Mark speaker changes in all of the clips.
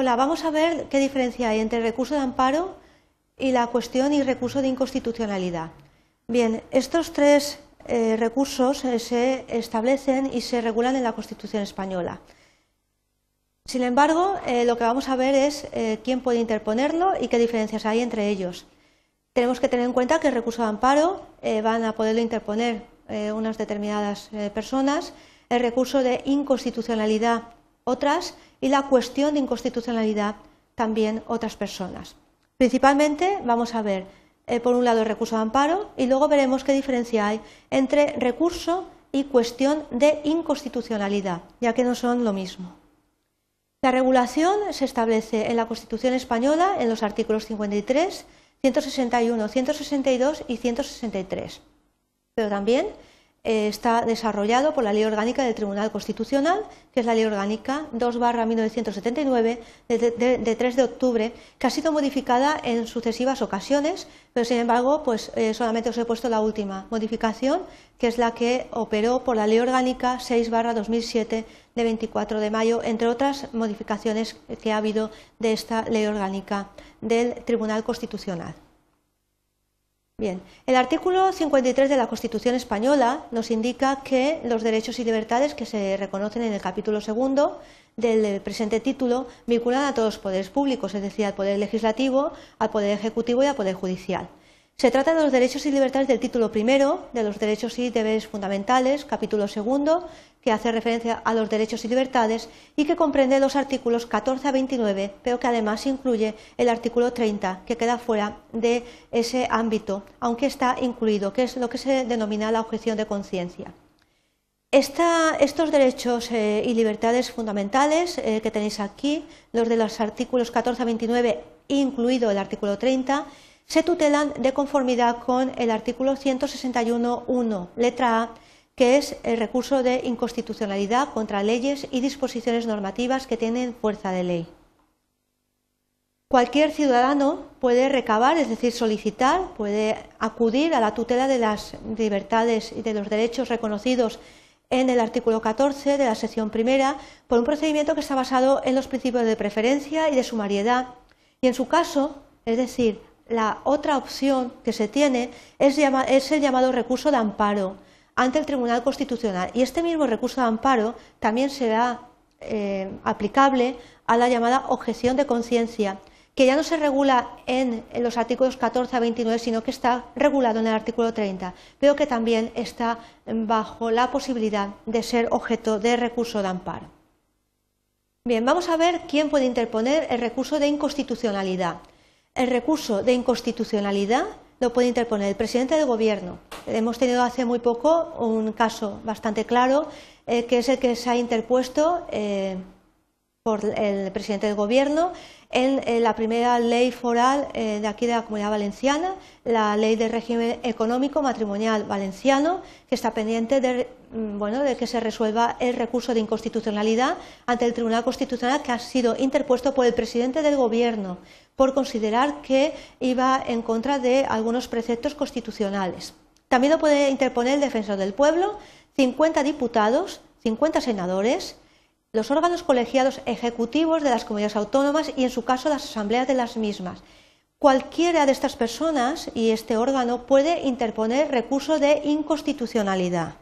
Speaker 1: Hola, vamos a ver qué diferencia hay entre recurso de amparo y la cuestión y recurso de inconstitucionalidad. Bien, estos tres eh, recursos eh, se establecen y se regulan en la Constitución española. Sin embargo, eh, lo que vamos a ver es quién puede interponerlo y qué diferencias hay entre ellos. Tenemos que tener en cuenta que el recurso de amparo van a poderlo interponer unas determinadas personas, el recurso de inconstitucionalidad otras y la cuestión de inconstitucionalidad también otras personas. Principalmente vamos a ver, eh, por un lado, el recurso de amparo y luego veremos qué diferencia hay entre recurso y cuestión de inconstitucionalidad, ya que no son lo mismo. La regulación se establece en la Constitución española en los artículos 53, 161, 162 y 163, pero también eh, está desarrollado por la Ley Orgánica del Tribunal Constitucional, que es la Ley Orgánica 2-1979 de, 3 de octubre, que ha sido modificada en sucesivas ocasiones, pero sin embargo, pues eh, solamente os he puesto la última modificación, que es la que operó por la Ley Orgánica 6-2007 de 24 de mayo, entre otras modificaciones que ha habido de esta Ley Orgánica del Tribunal Constitucional. Bien, el artículo 53 de la Constitución española nos indica que los derechos y libertades que se reconocen en el capítulo segundo del presente título vinculan a todos los poderes públicos, es decir, al poder legislativo, al poder ejecutivo y al poder judicial. Se trata de los derechos y libertades del título primero, de los derechos y deberes fundamentales, capítulo segundo, que hace referencia a los derechos y libertades y que comprende los artículos 14 a 29, pero que además incluye el artículo 30, que queda fuera de ese ámbito, aunque está incluido, que es lo que se denomina la objeción de conciencia. estos derechos eh, y libertades fundamentales eh, que tenéis aquí, los de los artículos 14 a 29, incluido el artículo 30, se tutelan de conformidad con el artículo 161.1, letra A, que es el recurso de inconstitucionalidad contra leyes y disposiciones normativas que tienen fuerza de ley. Cualquier ciudadano puede recabar, es decir, solicitar, puede acudir a la tutela de las libertades y de los derechos reconocidos en el artículo 14 de la sección primera por un procedimiento que está basado en los principios de preferencia y de sumariedad y en su caso, es decir, la otra opción que se tiene es, el llamado recurso de amparo ante el Tribunal Constitucional. Y este mismo recurso de amparo también será eh, aplicable a la llamada objeción de conciencia, que ya no se regula en, los artículos 14 a 29, sino que está regulado en el artículo 30, pero que también está bajo la posibilidad de ser objeto de recurso de amparo. Bien, vamos a ver quién puede interponer el recurso de inconstitucionalidad. El recurso de inconstitucionalidad lo puede interponer el presidente del Gobierno. Hemos tenido hace muy poco un caso bastante claro, eh, que es el que se ha interpuesto eh, por el presidente del Gobierno en, la primera ley foral eh, de aquí de la Comunidad Valenciana, la ley de régimen económico matrimonial valenciano, que está pendiente de, mm, de que se resuelva el recurso de inconstitucionalidad ante el Tribunal Constitucional que ha sido interpuesto por el presidente del Gobierno por considerar que iba en contra de algunos preceptos constitucionales. También lo puede interponer el defensor del pueblo, 50 diputados, 50 senadores, los órganos colegiados ejecutivos de las comunidades autónomas y, en su caso, las asambleas de las mismas. Cualquiera de estas personas y este órgano puede interponer recurso de inconstitucionalidad.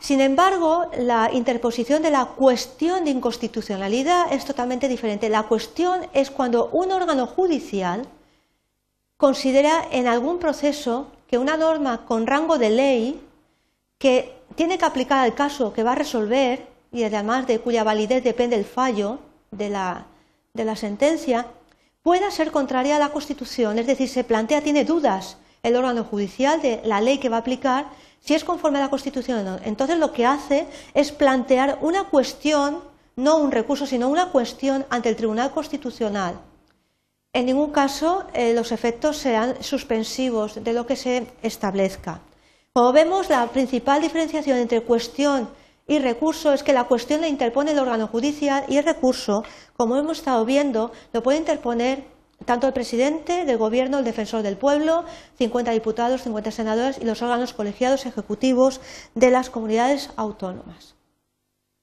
Speaker 1: Sin embargo, la interposición de la cuestión de inconstitucionalidad es totalmente diferente. La cuestión es cuando un órgano judicial considera en algún proceso que una norma con rango de ley que tiene que aplicar al caso que va a resolver y además de cuya validez depende el fallo de la, de la sentencia, pueda ser contraria a la Constitución, es decir, se plantea, tiene dudas el órgano judicial de la ley que va a aplicar, si es conforme a la Constitución o no. Entonces lo que hace es plantear una cuestión, no un recurso, sino una cuestión ante el Tribunal Constitucional. En ningún caso eh, los efectos serán suspensivos de lo que se establezca. Como vemos, la principal diferenciación entre cuestión y recurso es que la cuestión la interpone el órgano judicial y el recurso, como hemos estado viendo, lo puede interponer tanto el presidente del gobierno, el defensor del pueblo, 50 diputados, 50 senadores y los órganos colegiados ejecutivos de las comunidades autónomas.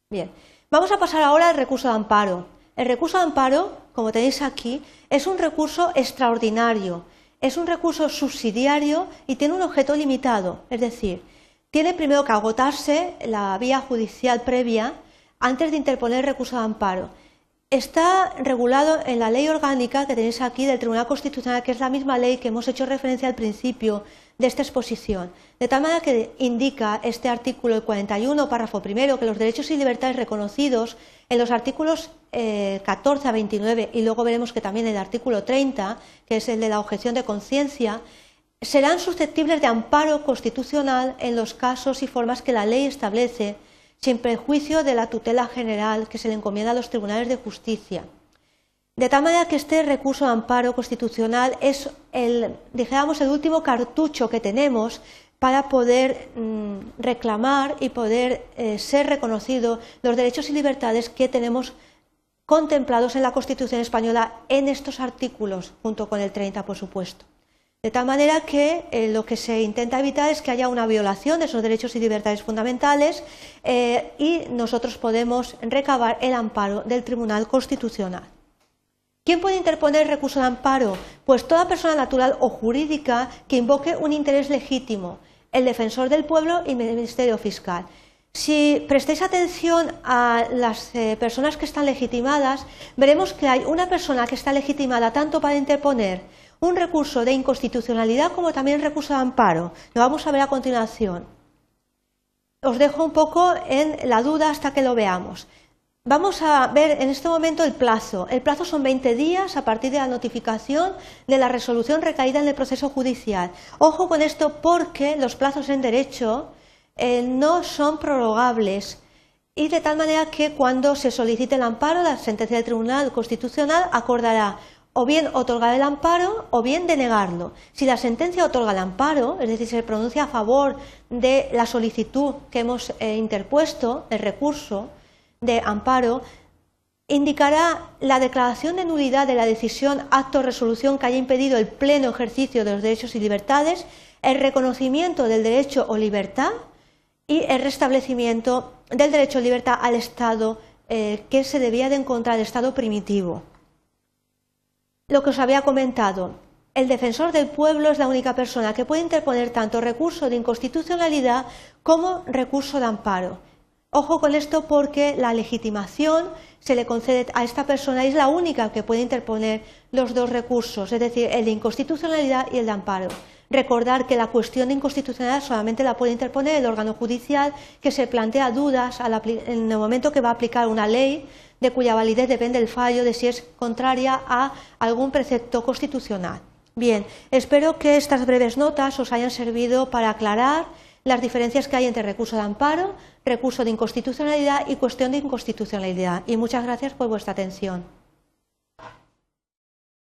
Speaker 1: Bien, vamos a pasar ahora al recurso de amparo. El recurso de amparo, como tenéis aquí, es un recurso extraordinario, es un recurso subsidiario y tiene un objeto limitado, es decir, tiene primero que agotarse la vía judicial previa antes de interponer el recurso de amparo. Está regulado en la ley orgánica que tenéis aquí del Tribunal Constitucional, que es la misma ley que hemos hecho referencia al principio de esta exposición. De tal manera que indica este artículo 41, párrafo primero, que los derechos y libertades reconocidos en los artículos 14 eh, a 29 y luego veremos que también el artículo 30, que es el de la objeción de conciencia, serán susceptibles de amparo constitucional en los casos y formas que la ley establece sin perjuicio de la tutela general que se le encomienda a los tribunales de justicia. De tal manera que este recurso de amparo constitucional es el, dijéramos, el último cartucho que tenemos para poder mm, reclamar y poder eh, ser reconocidos los derechos y libertades que tenemos contemplados en la Constitución española en estos artículos, junto con el 30, por supuesto. De tal manera que eh, lo que se intenta evitar es que haya una violación de esos derechos y libertades fundamentales eh, y nosotros podemos recabar el amparo del Tribunal Constitucional. ¿Quién puede interponer recurso de amparo? Pues toda persona natural o jurídica que invoque un interés legítimo, el defensor del pueblo y el Ministerio Fiscal. Si prestéis atención a las eh, personas que están legitimadas, veremos que hay una persona que está legitimada tanto para interponer un recurso de inconstitucionalidad como también recurso de amparo. Lo vamos a ver a continuación. Os dejo un poco en la duda hasta que lo veamos. Vamos a ver en este momento el plazo. El plazo son 20 días a partir de la notificación de la resolución recaída en el proceso judicial. Ojo con esto porque los plazos en derecho eh, no son prorrogables y de tal manera que cuando se solicite el amparo, la sentencia del Tribunal Constitucional acordará o bien otorgar el amparo o bien denegarlo. Si la sentencia otorga el amparo, es decir, se pronuncia a favor de la solicitud que hemos eh, interpuesto, el recurso de amparo, indicará la declaración de nulidad de la decisión, acto o resolución que haya impedido el pleno ejercicio de los derechos y libertades, el reconocimiento del derecho o libertad y el restablecimiento del derecho o libertad al Estado eh, que se debía de encontrar, el Estado primitivo lo que os había comentado. El defensor del pueblo es la única persona que puede interponer tanto recurso de inconstitucionalidad como recurso de amparo. Ojo con esto porque la legitimación se le concede a esta persona y es la única que puede interponer los dos recursos, es decir, el de inconstitucionalidad y el de amparo. Recordar que la cuestión de inconstitucionalidad solamente la puede interponer el órgano judicial que se plantea dudas en el momento que va a aplicar una ley de cuya validez depende el fallo de si es contraria a algún precepto constitucional. Bien, espero que estas breves notas os hayan servido para aclarar las diferencias que hay entre recurso de amparo, recurso de inconstitucionalidad y cuestión de inconstitucionalidad. Y muchas gracias por vuestra atención.